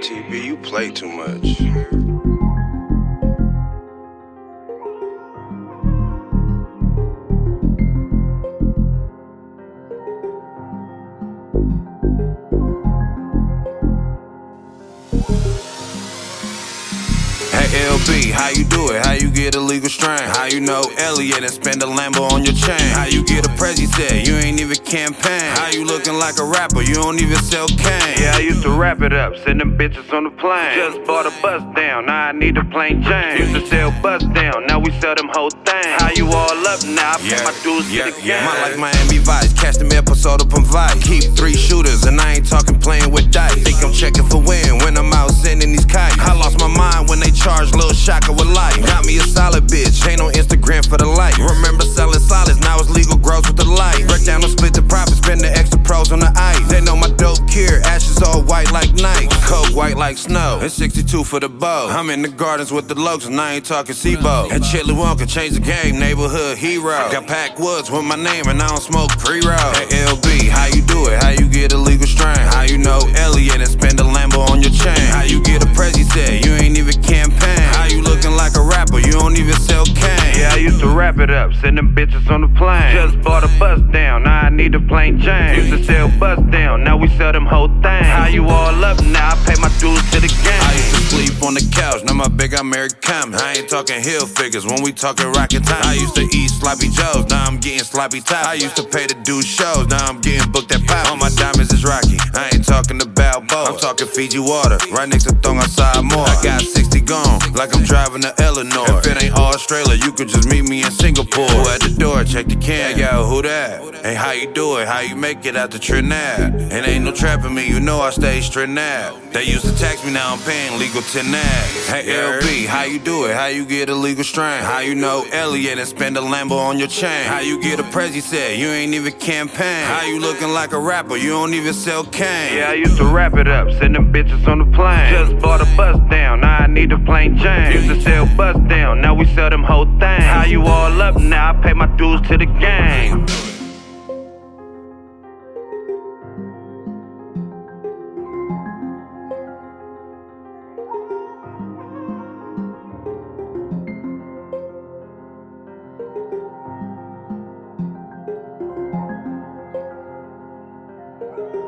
TB, you play too much. Hey LB, how you do it? How you get a legal strain? How you know Elliot and spend a Lambo on your chain? How you get a Prezi campaign. How you looking like a rapper? You don't even sell cane. Yeah, I used to wrap it up, send them bitches on the plane. Just bought a bus down, now I need a plane change. Used to sell bus down, now we sell them whole things. How you all up now? I pay Yeah, my dues yeah, to the yeah. game. My life Miami Vice, catch them episode up on Vice. Keep three shooters, and I ain't talking playing with dice. Think I'm checking for win when I'm out sending these kites. I lost my mind when they charged Lil Shaka with life. Got me a solid bitch, ain't on Instagram for the light. Remember selling solids, now it's legal gross with the light. Break down the like snow, it's 62 for the bow. I'm in the gardens with the locals, and I ain't talking SIBO. And Chili Wonka changed the game, neighborhood hero. Got packed woods with my name, and I don't smoke pre-roll. Hey LB, how you do it? Used to wrap it up, send them bitches on the plane. Just bought a bus down, now I need a plane change. Used to sell bus down, now we sell them whole things. How you all up now? I pay my dues to the game. I used to sleep on the couch, now my big American. I ain't talking hill figures when we talking rocket time. I used to eat sloppy joes, now I'm getting sloppy top. I used to pay to do shows, now I'm getting booked at pop. All my diamonds is rocky. I ain't talking I'm talking Fiji water. Right next to Thong outside more. I got 60 gone, like I'm driving to Eleanor. If it ain't Australia, you could just meet me in Singapore. Who at the door, check the can, yo, who that? Hey, how you do it? How you make it out the Trinidad? And ain't no trapping me, you know I stay Trinidad. They used to tax me, now I'm paying legal 10 nags. Hey, LB, how you do it? How you get a legal strain? How you know Elliot and spend a Lambo on your chain? How you get a Prezi set? You ain't even campaign. How you looking like a rapper? You don't even sell cane. Yeah, I used to wrap it up, trips bitches on the plane. Just bought a bus down, now I need a plane, change. Used to sell bus down, now we sell them whole thing. How you all up now? I pay my dues to the game. Thank